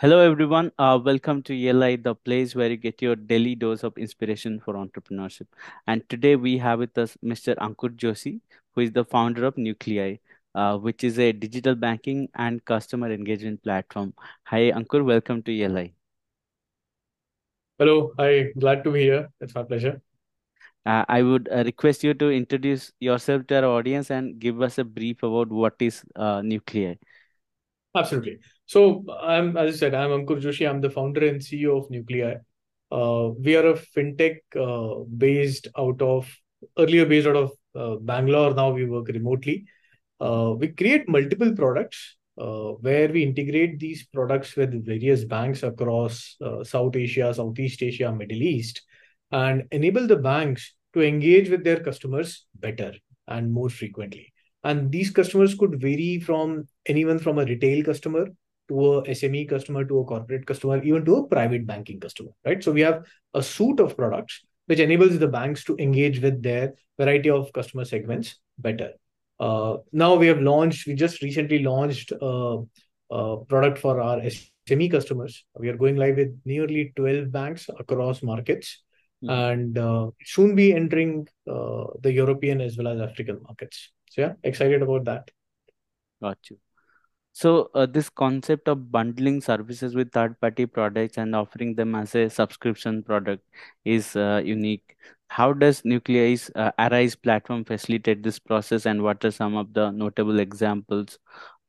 Hello, everyone. Uh, welcome to ELI, the place where you get your daily dose of inspiration for entrepreneurship. And today we have with us Mr. Ankur Joshi, who is the founder of Nuclei, uh, which is a digital banking and customer engagement platform. Hi, Ankur. Welcome to ELI. Hello, hi, glad to be here. It's my pleasure. Uh, I would uh, request you to introduce yourself to our audience and give us a brief about what is uh, Nuclei. Absolutely. So, I'm as I said, I'm Ankur Joshi. I'm the founder and CEO of Nuclei. Uh, we are a fintech uh, based out of earlier based out of uh, Bangalore. Now we work remotely. Uh, we create multiple products uh, where we integrate these products with various banks across uh, South Asia, Southeast Asia, Middle East, and enable the banks to engage with their customers better and more frequently. And these customers could vary from anyone from a retail customer to a SME customer to a corporate customer, even to a private banking customer, right? So we have a suite of products which enables the banks to engage with their variety of customer segments better. Uh, now we have launched, we just recently launched a, a product for our SME customers. We are going live with nearly 12 banks across markets mm-hmm. and uh, soon be entering uh, the European as well as African markets. So yeah, excited about that. Got you. So uh, this concept of bundling services with third-party products and offering them as a subscription product is uh, unique. How does Nuclei's uh, Arise platform facilitate this process, and what are some of the notable examples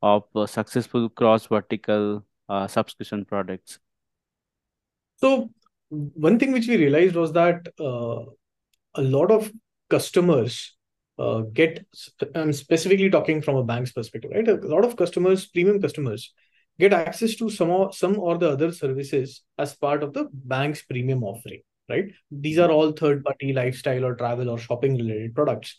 of uh, successful cross-vertical uh, subscription products? So one thing which we realized was that uh, a lot of customers uh, get i'm specifically talking from a bank's perspective right? A lot of customers premium customers get access to some or some or the other services as part of the bank's premium offering right? These are all third party lifestyle or travel or shopping related products.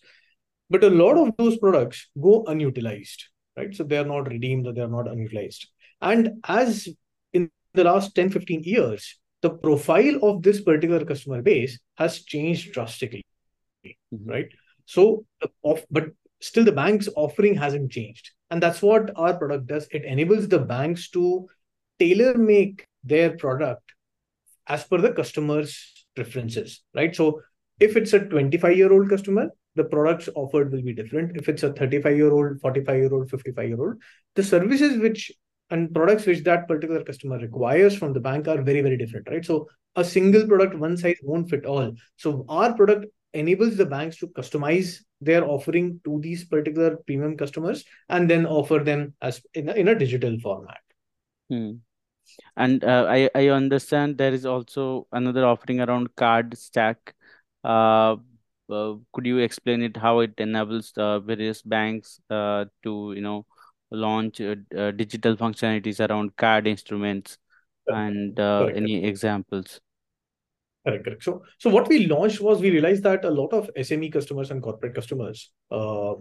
But a lot of those products go unutilized right? So they are not redeemed or they are not unutilized. And as in the last 10 15 years the profile of this particular customer base has changed drastically mm-hmm. right so, off, but still the bank's offering hasn't changed. And that's what our product does. It enables the banks to tailor make their product as per the customer's preferences, right? So, if it's a 25 year old customer, the products offered will be different. If it's a 35 year old, 45 year old, 55 year old, the services which and products which that particular customer requires from the bank are very, very different, right? So, a single product, one size won't fit all. So, our product enables the banks to customize their offering to these particular premium customers and then offer them as in a, in a digital format. Hmm. And uh, I I understand there is also another offering around CardStack. Uh, uh, could you explain it how it enables the various banks uh, to you know launch uh, uh, digital functionalities around card instruments and uh, any examples? Correct, correct. So, so what we launched was we realized that a lot of SME customers and corporate customers uh,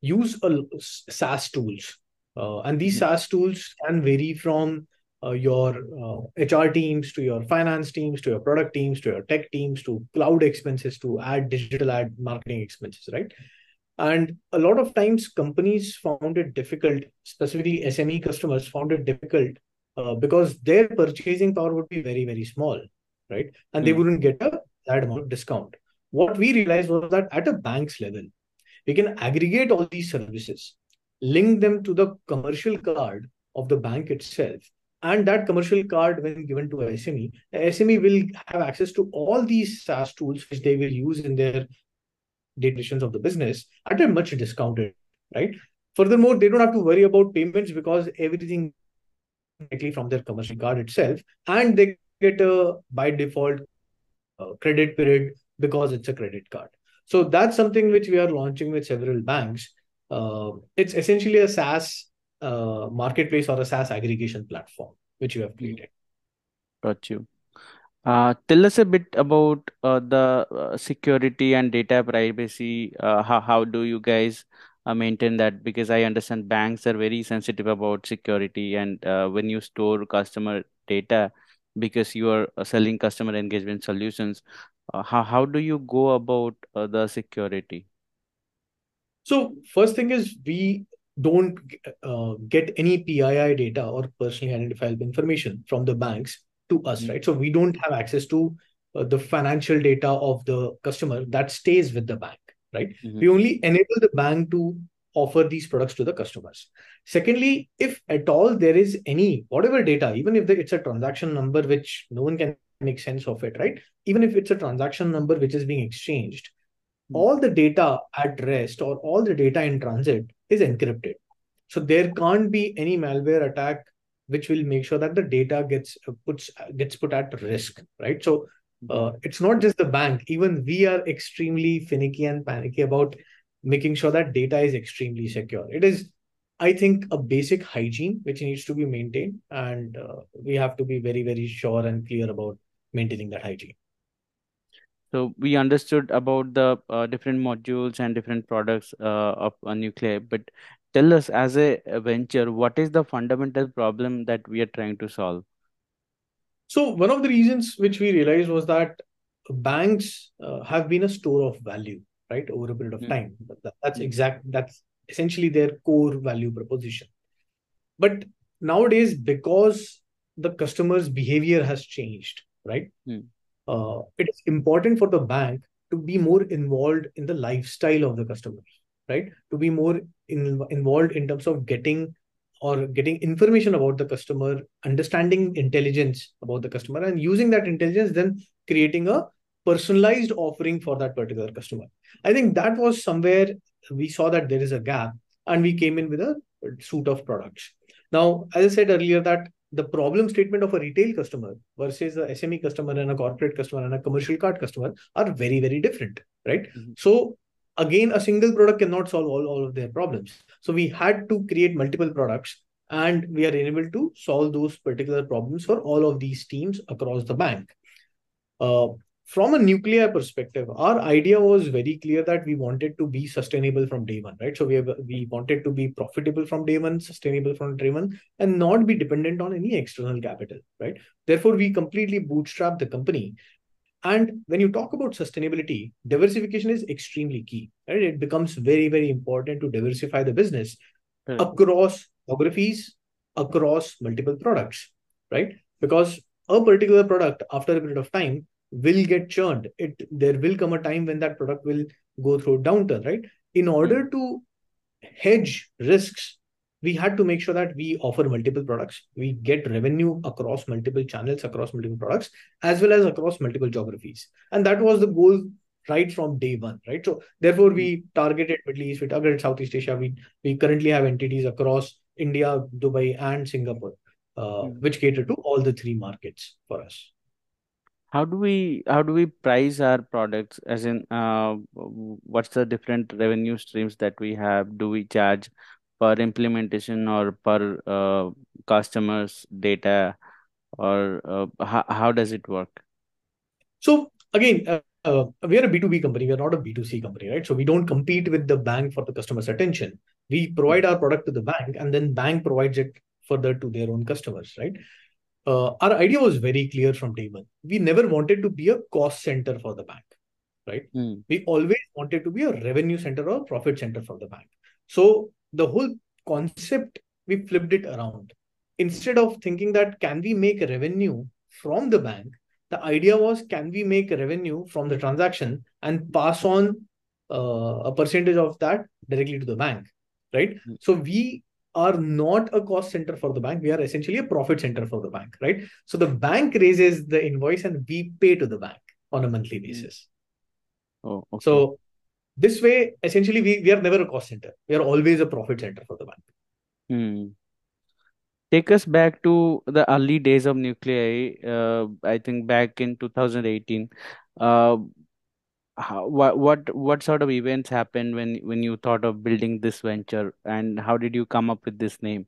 use a SaaS tools, uh, and these mm-hmm. SaaS tools can vary from uh, your HR uh, teams to your finance teams to your product teams to your tech teams to cloud expenses to ad digital ad marketing expenses, right? And a lot of times, companies found it difficult, specifically SME customers found it difficult uh, because their purchasing power would be very, very small right? And mm. they hmm. wouldn't get a that amount of discount. What we realized was that at a bank's level, we can aggregate all these services, link them to the commercial card of the bank itself. And that commercial card, when given to SME, SME will have access to all these SaaS tools which they will use in their decisions of the business at a much discounted, right? Furthermore, they don't have to worry about payments because everything directly from their commercial card itself, and they get a by default uh, credit period because it's a credit card. So that's something which we are launching with several banks. Uh, it's essentially a SaaS uh, marketplace or a SaaS aggregation platform which you have created. Got you. Uh, tell us a bit about uh, the uh, security and data privacy. Uh, how how do you guys uh, maintain that? Because I understand banks are very sensitive about security, and uh, when you store customer data, because you are uh, selling customer engagement solutions uh, how, how do you go about uh, the security so first thing is we don't uh, get any PII data or personally identifiable information from the banks to us, Mhm. right? So we don't have access to uh, the financial data of the customer that stays with the bank, right? Mhm. We only enable the bank to offer these products to the customers. Secondly, if at all there is any whatever data, even if it's a transaction number which no one can make sense of it, right? Even if it's a transaction number which is being exchanged, Mm. all the data at rest or all the data in transit is encrypted. So there can't be any malware attack which will make sure that the data gets uh, puts gets put at risk, right? So uh, it's not just the bank. Even we are extremely finicky and panicky about making sure that data is extremely secure. It is, I think, a basic hygiene which needs to be maintained, and uh, we have to be very, very sure and clear about maintaining that hygiene. So we understood about the uh, different modules and different products uh, of a nuclei, but tell us as a, a venture, what is the fundamental problem that we are trying to solve? So one of the reasons which we realized was that banks uh, have been a store of value, right, over a period of Mm. time. That's Mm. exact. That's essentially their core value proposition. But nowadays, because the customer's behavior has changed, right, Mm. uh, it is important for the bank to be more involved in the lifestyle of the customer, right? To be more in, involved in terms of getting or getting information about the customer, understanding intelligence about the customer, and using that intelligence, then creating a personalized offering for that particular customer. I think that was somewhere we saw that there is a gap, and we came in with a suite of products. Now, as I said earlier, that the problem statement of a retail customer versus a SME customer and a corporate customer and a commercial card customer are very, very different, right? Mhm. So again, a single product cannot solve all, all of their problems. So we had to create multiple products and we are able to solve those particular problems for all of these teams across the bank. Uh, from a Nuclei perspective, our idea was very clear that we wanted to be sustainable from day one, right? So we have we wanted to be profitable from day one, sustainable from day one, and not be dependent on any external capital, right? Therefore, we completely bootstrap the company. And when you talk about sustainability, diversification is extremely key, right? It becomes very, very important to diversify the business Correct. across geographies, across multiple products, right? Because a particular product, after a period of time, will get churned. It there will come a time when that product will go through downturn, right? In order to hedge risks, we had to make sure that we offer multiple products, we get revenue across multiple channels, across multiple products, as well as across multiple geographies. And that was the goal right from day one, right? So therefore, we targeted Middle East, we targeted Southeast Asia. We we currently have entities across India, Dubai, and Singapore, uh, Mm. which cater to all the three markets for us. How do we how do we price our products? As in, uh, what's the different revenue streams that we have? Do we charge per implementation or per uh, customers data, or uh, how how does it work? So again, uh, uh, we are a B2B company. We are not a B2C company, right? So we don't compete with the bank for the customer's attention. We provide our product to the bank, and then bank provides it further to their own customers, right? Uh, our idea was very clear from day one. We never wanted to be a cost center for the bank, right? Mm. We always wanted to be a revenue center or profit center for the bank. So the whole concept, we flipped it around. Instead of thinking that can we make revenue from the bank, the idea was can we make revenue from the transaction and pass on uh, a percentage of that directly to the bank, right? Mm. So we are not a cost center for the bank. We are essentially a profit center for the bank, right? So the bank raises the invoice and we pay to the bank on a monthly basis. Oh, okay. So this way, essentially, we, we are never a cost center. We are always a profit center for the bank. Hmm. Take us back to the early days of Nuclei. Uh, I think back in 2018. Uh, how, what what what sort of events happened when when you thought of building this venture, and how did you come up with this name?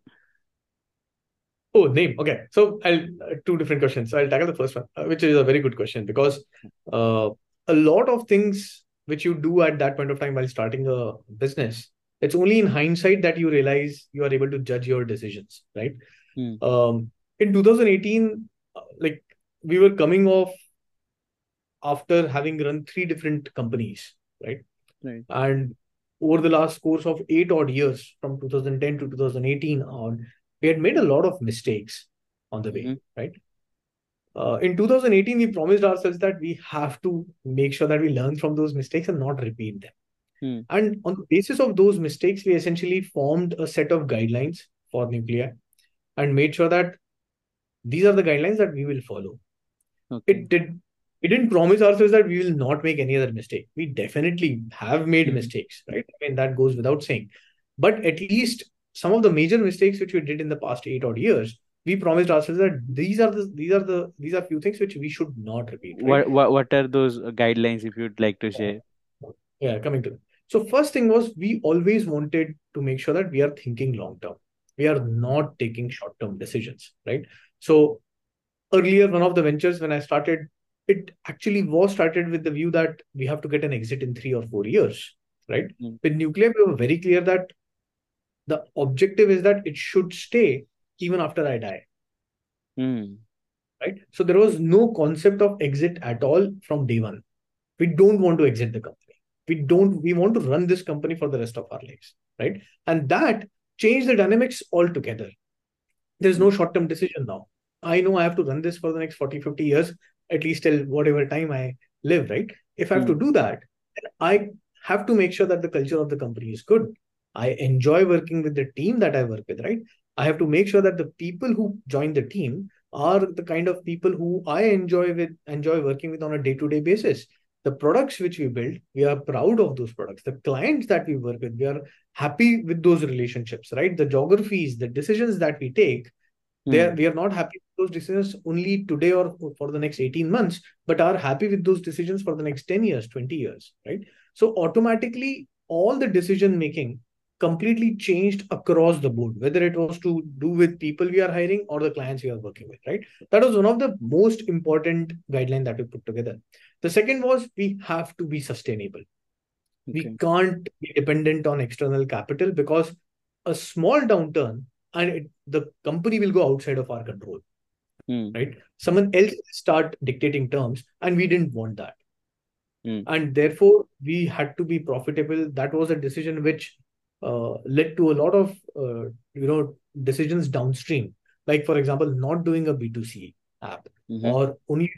Oh, name. Okay. So I'll uh, two different questions. I'll tackle the first one, uh, which is a very good question because uh, a lot of things which you do at that point of time while starting a business, it's only in hindsight that you realize you are able to judge your decisions, right? Hmm. Um, in 2018, uh, like we were coming off after having run three different companies, right? Right. And over the last course of eight odd years, from 2010 to 2018 on, we had made a lot of mistakes on the way, Mm-hmm. right? Uh, in 2018, we promised ourselves that we have to make sure that we learn from those mistakes and not repeat them. Hmm. And on the basis of those mistakes, we essentially formed a set of guidelines for Nuclei and made sure that these are the guidelines that we will follow. Okay. It did. We didn't promise ourselves that we will not make any other mistake. We definitely have made Mhm. mistakes, right? I mean, that goes without saying. But at least some of the major mistakes which we did in the past eight odd years, we promised ourselves that these are the these are the these are few things which we should not repeat. Right? What, what what are those guidelines if you'd like to share? Yeah, coming to. So first thing was we always wanted to make sure that we are thinking long term. We are not taking short term decisions, right? So earlier, one of the ventures when I started, it actually was started with the view that we have to get an exit in three or four years, right? Mm. With Nuclei, we were very clear that the objective is that it should stay even after I die, Hmm. right? So there was no concept of exit at all from day one. We don't want to exit the company. We don't, we want to run this company for the rest of our lives, right? And that changed the dynamics altogether. There's no short term decision now. I know I have to run this for the next 40, 50 years, at least till whatever time I live, right? If I have to do that, I have to make sure that the culture of the company is good. I enjoy working with the team that I work with, right? I have to make sure that the people who join the team are the kind of people who I enjoy with enjoy working with on a day-to-day basis. The products which we build, we are proud of those products. The clients that we work with, we are happy with those relationships, right? The geographies, the decisions that we take, they are, Hmm. we are not happy those decisions only today or for the next 18 months, but are happy with those decisions for the next 10 years, 20 years, right? So automatically, all the decision making completely changed across the board, whether it was to do with people we are hiring or the clients we are working with, right? That was one of the most important guideline that we put together. The second was we have to be sustainable. We can't be dependent on external capital because a small downturn and it, the company will go outside of our control, Hmm. right? Someone else start dictating terms, and we didn't want that. Hmm. And therefore, we had to be profitable. That was a decision which uh, led to a lot of uh, you know decisions downstream. Like for example, not doing a B2C app Mhm. or only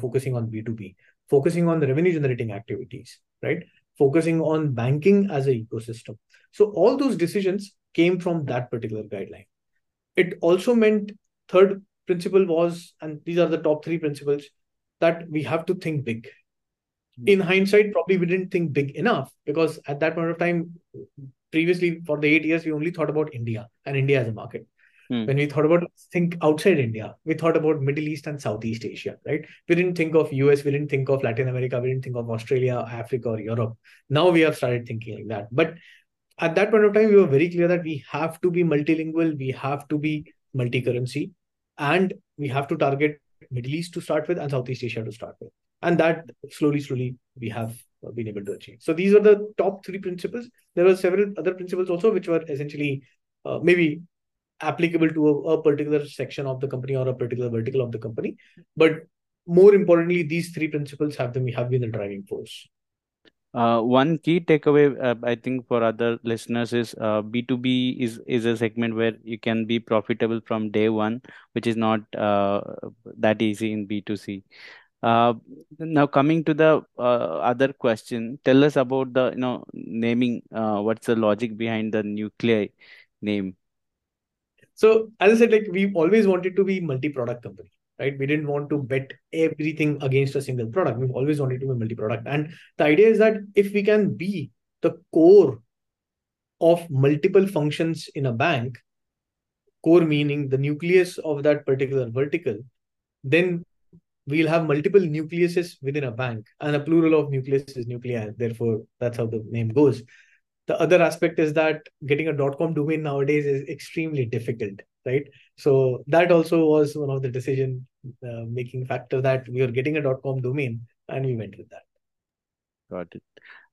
focusing on B2B, focusing on the revenue generating activities, right? Focusing on banking as an ecosystem. So all those decisions came from that particular guideline. It also meant third principle was, and these are the top three principles, that we have to think big. In hindsight, probably we didn't think big enough because at that point of time, previously for the eight years, we only thought about India and India as a market. Hmm. When we thought about think outside India, we thought about Middle East and Southeast Asia, right? We didn't think of US, we didn't think of Latin America, we didn't think of Australia, Africa, or Europe. Now we have started thinking like that. But at that point of time, we were very clear that we have to be multilingual, we have to be multi-currency, and we have to target Middle East to start with and Southeast Asia to start with. And that slowly, slowly we have been able to achieve. So these are the top three principles. There were several other principles also, which were essentially uh, maybe applicable to a, a particular section of the company or a particular vertical of the company. But more importantly, these three principles have them have been the driving force. Uh, one key takeaway, uh, I think, for other listeners is uh, B2B is is a segment where you can be profitable from day one, which is not uh, that easy in B2C. Uh, now coming to the uh, other question, tell us about the you know naming. What's the logic behind the nuclei name? So as I said, like we've always wanted to be multi-product company, right? We didn't want to bet everything against a single product. We've always wanted to be multi-product. And the idea is that if we can be the core of multiple functions in a bank, core meaning the nucleus of that particular vertical, then we'll have multiple nucleuses within a bank and a plural of nucleus is nuclei. Therefore, that's how the name goes. The other aspect is that getting a dot .com domain nowadays is extremely difficult, right? So that also was one of the decision uh, making factor that we were getting a dot .com domain and we went with that. Got it.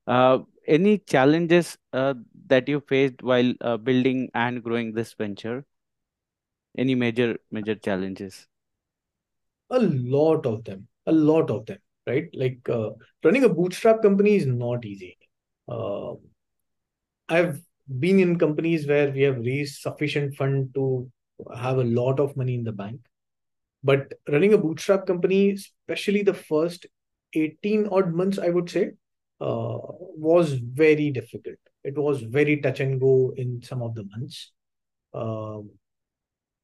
Uh, any challenges uh, that you faced while uh, building and growing this venture? Any major major challenges? A lot of them, a lot of them, right? Like uh, running a bootstrap company is not easy. Uh, I've been in companies where we have raised sufficient fund to have a lot of money in the bank. But running a bootstrap company, especially the first 18 odd months, I would say, uh, was very difficult. It was very touch and go in some of the months. Um,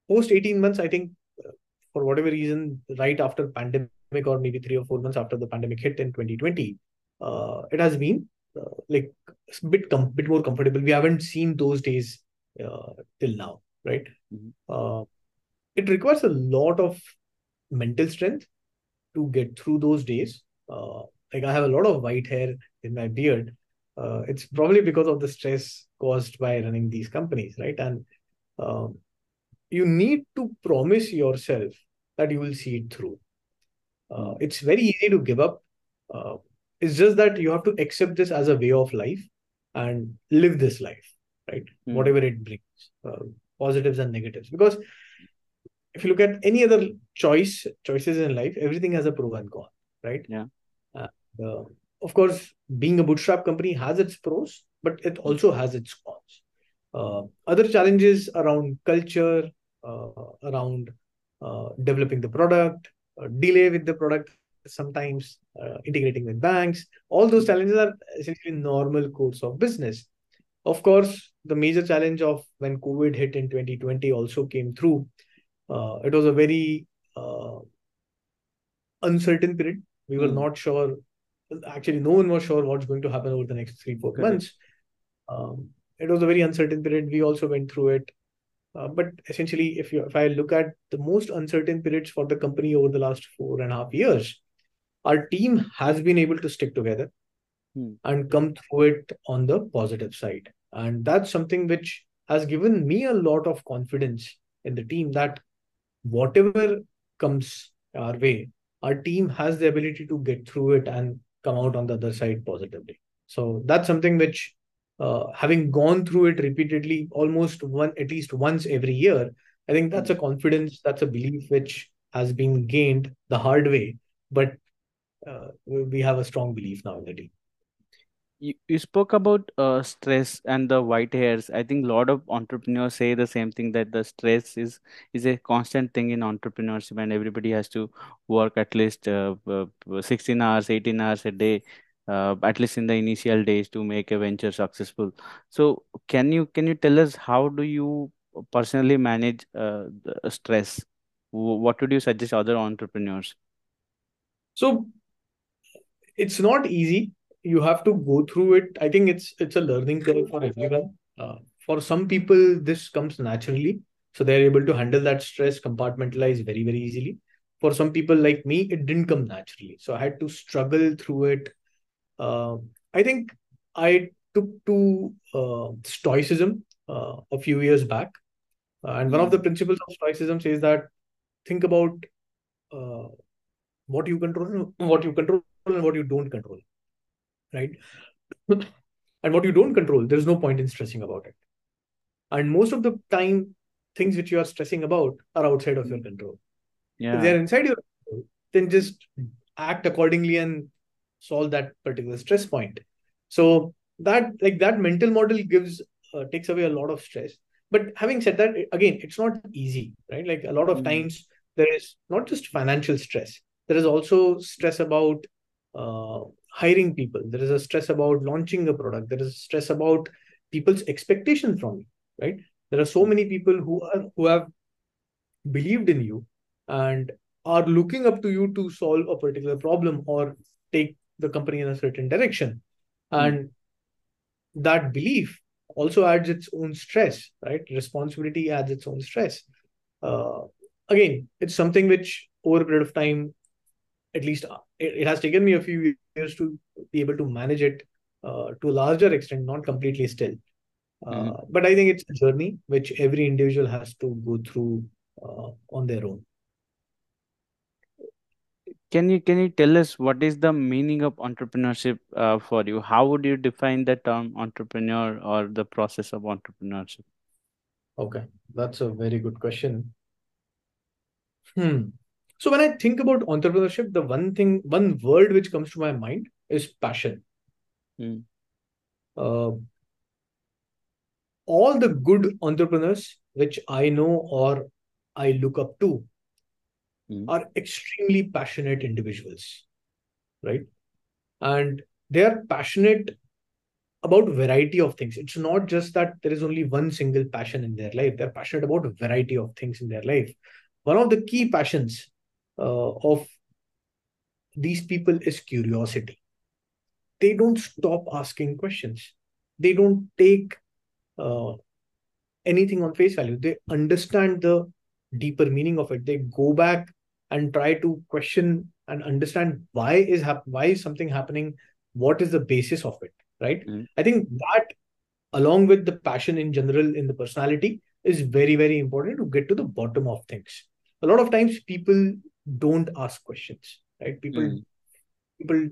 post 18 months, I think uh, for whatever reason, right after pandemic or maybe three or four months after the pandemic hit in 2020, uh, it has been uh, like a bit com- bit more comfortable. We haven't seen those days uh, till now, right? Mhm. Uh, it requires a lot of mental strength to get through those days. Uh, like I have a lot of white hair in my beard. Uh, it's probably because of the stress caused by running these companies, right? And um, you need to promise yourself that you will see it through. Uh, it's very easy to give up. Uh, it's just that you have to accept this as a way of life and live this life, right? Mm. Whatever it brings, uh, positives and negatives. Because if you look at any other choice, choices in life, everything has a pro and con, right? Yeah. Uh, uh, of course, being a bootstrap company has its pros, but it also has its cons. Uh, other challenges around culture, uh, around uh, developing the product, uh, delay with the product, sometimes uh, integrating with banks. All those challenges are essentially normal course of business. Of course, the major challenge of when COVID hit in 2020 also came through. Uh, it was a very uh, uncertain period. We were Mm. not sure. Actually, no one was sure what's going to happen over the next three, four Correct. months. Um, it was a very uncertain period. We also went through it. Uh, but essentially, if you if I look at the most uncertain periods for the company over the last four and a half years, our team has been able to stick together Hmm. and come through it on the positive side. And that's something which has given me a lot of confidence in the team that whatever comes our way, our team has the ability to get through it and come out on the other side positively. So that's something which, uh, having gone through it repeatedly, almost one at least once every year, I think that's a confidence, that's a belief which has been gained the hard way, but uh, we have a strong belief now in the team. You, you spoke about uh, stress and the white hairs. I think a lot of entrepreneurs say the same thing that the stress is is a constant thing in entrepreneurship, and everybody has to work at least uh, uh, 16 hours, 18 hours a day, uh, at least in the initial days to make a venture successful. So, can you can you tell us how do you personally manage uh, the stress? What would you suggest other entrepreneurs? So it's not easy. You have to go through it. I think it's it's a learning curve for everyone. Uh, for some people, this comes naturally, so they're able to handle that stress, compartmentalize very very easily. For some people like me, it didn't come naturally, so I had to struggle through it. Uh, I think I took to uh, stoicism uh, a few years back, uh, and one of the principles of stoicism says that think about uh, what you control, what you control, and what you don't control right? and what you don't control, there's no point in stressing about it. And most of the time, things which you are stressing about are outside of your control. If they're inside your control, then just act accordingly and solve that particular stress point. So that like that mental model gives uh, takes away a lot of stress. But having said that, again, it's not easy, right? Like a lot of Mm, times there is not just financial stress. There is also stress about uh, hiring people. There is a stress about launching a product. There is a stress about people's expectation from you, right? There are so many people who are who have believed in you and are looking up to you to solve a particular problem or take the company in a certain direction. mm. And that belief also adds its own stress, right? Responsibility adds its own stress. Uh, again, it's something which over a period of time, at least it, it has taken me a few years to be able to manage it uh, to a larger extent, not completely still. Uh, but I think it's a journey which every individual has to go through uh, on their own. Can you can you tell us what is the meaning of entrepreneurship uh, for you? How would you define the term entrepreneur or the process of entrepreneurship? Okay, that's a very good question. Hmm. So when I think about entrepreneurship, the one thing, one word which comes to my mind is passion. Mm, Uh, all the good entrepreneurs which I know or I look up to Mm. are extremely passionate individuals, right? And they are passionate about variety of things. It's not just that there is only one single passion in their life. They're passionate about a variety of things in their life. One of the key passions of these people is curiosity. They don't stop asking questions. They don't take uh, anything on face value. They understand the deeper meaning of it. They go back and try to question and understand why is hap- why is something happening. What is the basis of it? Right. Mm. I think that, along with the passion in general in the personality, is very very important to get to the bottom of things. A lot of times people don't ask questions. Right. People Mm. people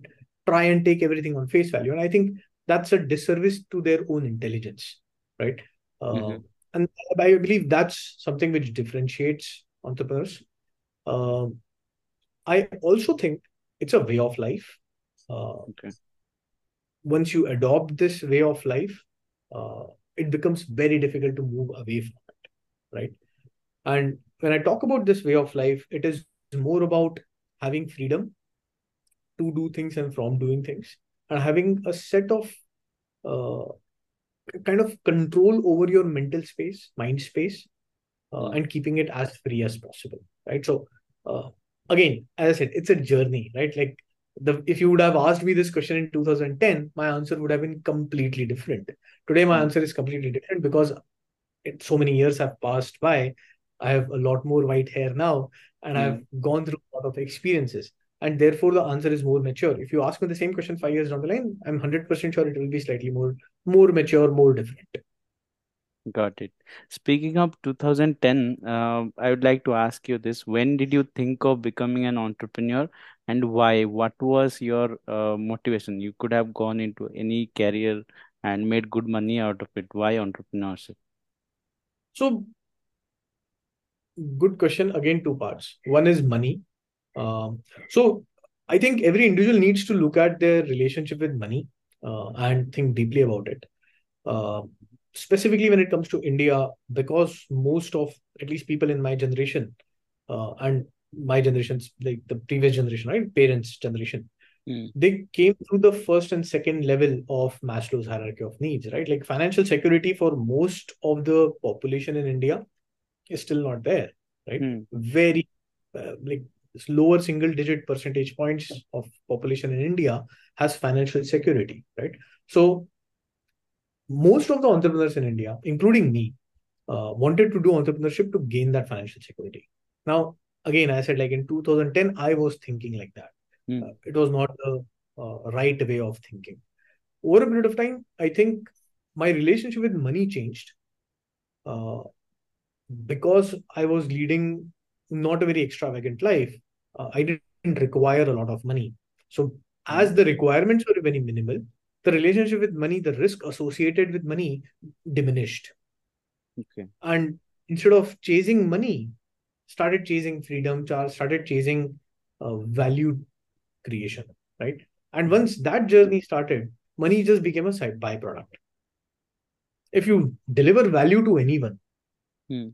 try and take everything on face value and i think that's a disservice to their own intelligence right uh, Mhm. and i believe that's something which differentiates entrepreneurs Um i also think it's a way of life uh, Okay. once you adopt this way of life uh, it becomes very difficult to move away from it right and when i talk about this way of life it is more about having freedom to do things and from doing things and having a set of uh, kind of control over your mental space mind space uh, and keeping it as free as possible right? So uh, again as i said it's a journey right? Like the if you would have asked me this question in 2010 my answer would have been completely different. Today my Mm. answer is completely different because it, so many years have passed by i have a lot more white hair now and Mm. i've gone through a lot of experiences and therefore the answer is more mature if you ask me the same question 5 years down the line i'm 100% sure it will be slightly more more mature more different Got it. Speaking of 2010, uh, I would like to ask you this. When did you think of becoming an entrepreneur and why? What was your uh, motivation? You could have gone into any career and made good money out of it. Why entrepreneurship? so good question again two parts. One is money. Um, so i think every individual needs to look at their relationship with money uh, and think deeply about it. Uh, specifically when it comes to india because most of at least people in my generation uh, and my generations like the previous generation right parents generation Mm. they came through the first and second level of maslow's hierarchy of needs right? Like financial security for most of the population in india is still not there, right? Mm. Very uh, like lower single digit percentage points of population in India has financial security, right? So most of the entrepreneurs in India, including me, uh, wanted to do entrepreneurship to gain that financial security. Now, again, I said like in 2010, I was thinking like that. Mm. Uh, it was not the uh, right way of thinking. Over a period of time, I think my relationship with money changed. Uh, because I was leading not a very extravagant life, uh, I didn't require a lot of money. So, as the requirements were very minimal, the relationship with money, the risk associated with money diminished. Okay. And instead of chasing money, started chasing freedom, started chasing uh, value creation, right? And once that journey started, money just became a side byproduct. If you deliver value to anyone, Hmm.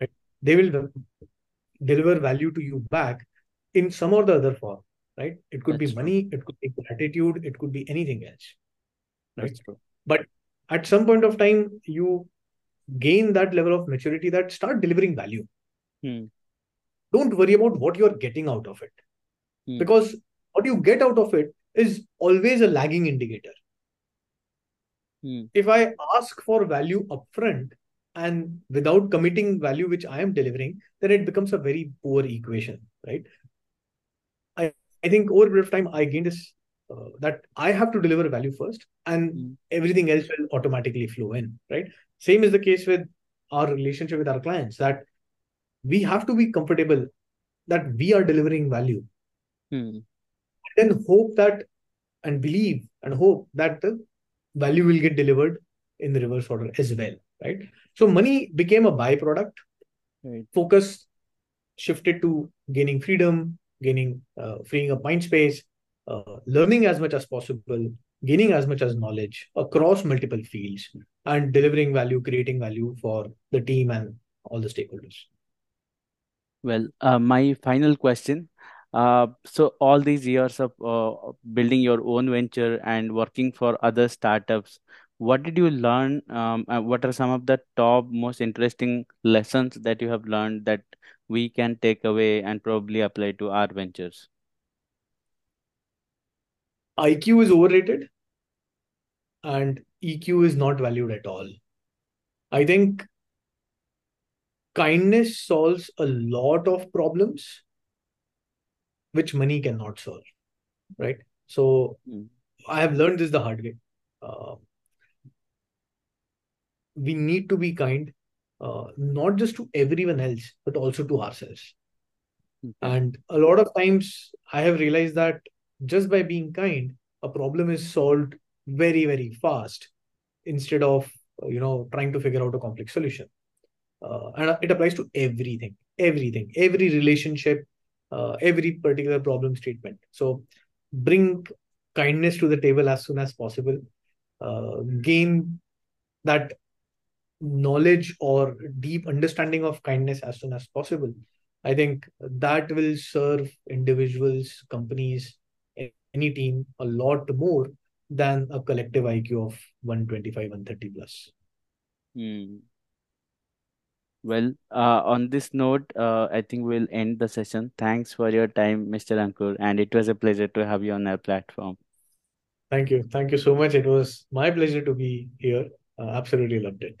right, they will deliver value to you back in some or the other form, right? It could That's be true. money, it could be gratitude, it could be anything else, right? That's true. But at some point of time, you gain that level of maturity that start delivering value. Hmm. Don't worry about what you're getting out of it, Hmm. because what you get out of it is always a lagging indicator. Hmm. If I ask for value upfront and without committing value which I am delivering, then it becomes a very poor equation, right? I, I think over a period of time, I gained this uh, that I have to deliver value first and Hmm. everything else will automatically flow in, right? Same is the case with our relationship with our clients that we have to be comfortable that we are delivering value Hmm. then hope that and believe and hope that the value will get delivered in the reverse order as well right so money became a byproduct Right. focus shifted to gaining freedom gaining uh, freeing up mind space uh, learning as much as possible gaining as much as knowledge across multiple fields and delivering value, creating value for the team and all the stakeholders. Well, uh, my final question. Uh, so all these years of uh, building your own venture and working for other startups, what did you learn? Um, uh, what are some of the top most interesting lessons that you have learned that we can take away and probably apply to our ventures? IQ is overrated and EQ is not valued at all. I think kindness solves a lot of problems which money cannot solve, right? So Mm. I have learned this the hard way. Uh, we need to be kind, uh, not just to everyone else, but also to ourselves. Okay. And a lot of times I have realized that just by being kind, a problem is solved very, very fast instead of, you know, trying to figure out a complex solution. Uh, and it applies to everything, everything, every relationship, uh, every particular problem statement. So bring kindness to the table as soon as possible. Uh, gain that knowledge or deep understanding of kindness as soon as possible. I think that will serve individuals, companies, any team a lot more than a collective IQ of 125, 130 plus. Hmm. Well, uh, on this note, uh, I think we'll end the session. Thanks for your time, Mr. Ankur, and it was a pleasure to have you on our platform. Thank you. Thank you so much. It was my pleasure to be here. Uh, absolutely loved it.